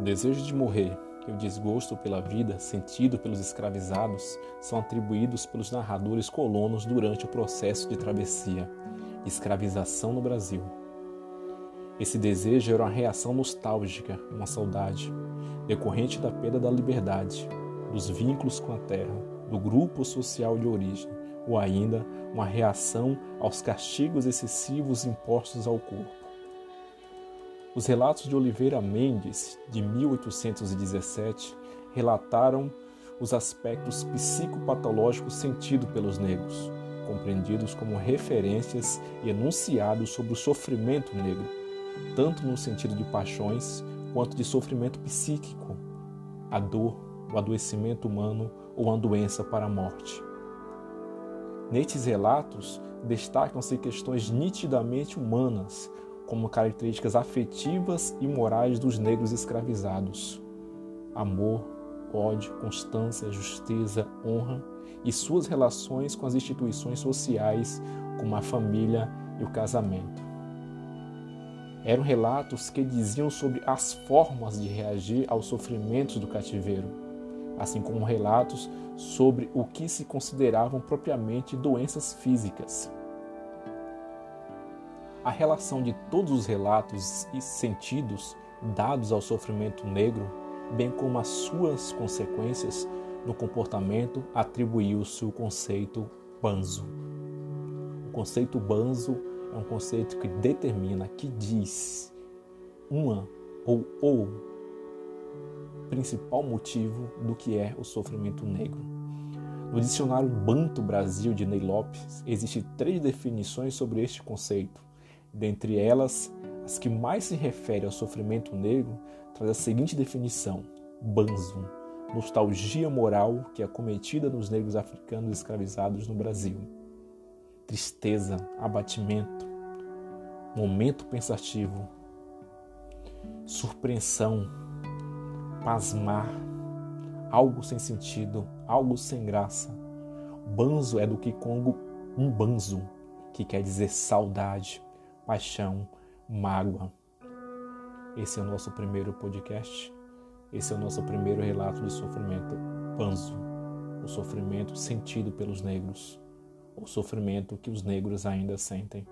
O desejo de morrer e o desgosto pela vida sentido pelos escravizados são atribuídos pelos narradores colonos durante o processo de travessia escravização no Brasil. Esse desejo era uma reação nostálgica, uma saudade, decorrente da perda da liberdade, dos vínculos com a terra, do grupo social de origem, ou ainda uma reação aos castigos excessivos impostos ao corpo. Os relatos de Oliveira Mendes, de 1817, relataram os aspectos psicopatológicos sentidos pelos negros, compreendidos como referências e enunciados sobre o sofrimento negro, tanto no sentido de paixões quanto de sofrimento psíquico, a dor, o adoecimento humano ou uma doença para a morte. Nestes relatos, destacam-se questões nitidamente humanas, como características afetivas e morais dos negros escravizados. Amor, ódio, constância, justiça, honra e suas relações com as instituições sociais, como a família e o casamento. Eram relatos que diziam sobre as formas de reagir aos sofrimentos do cativeiro, assim como relatos sobre o que se consideravam propriamente doenças físicas. A relação de todos os relatos e sentidos dados ao sofrimento negro, bem como as suas consequências no comportamento, atribuiu-se o conceito banzo. O conceito banzo é um conceito que determina, que diz uma ou o principal motivo do que é o sofrimento negro. No dicionário Banto Brasil de Ney Lopes, existem três definições sobre este conceito. Dentre elas, as que mais se referem ao sofrimento negro traz a seguinte definição: banzo, nostalgia moral que é cometida nos negros africanos escravizados no Brasil. Tristeza, abatimento, momento pensativo, surpreensão, pasmar, algo sem sentido, algo sem graça. Banzo é do Kikongo um banzo, que quer dizer saudade, paixão, mágoa. Esse é o nosso primeiro podcast. Esse é o nosso primeiro relato de sofrimento. Banzo, o sofrimento sentido pelos negros, o sofrimento que os negros ainda sentem.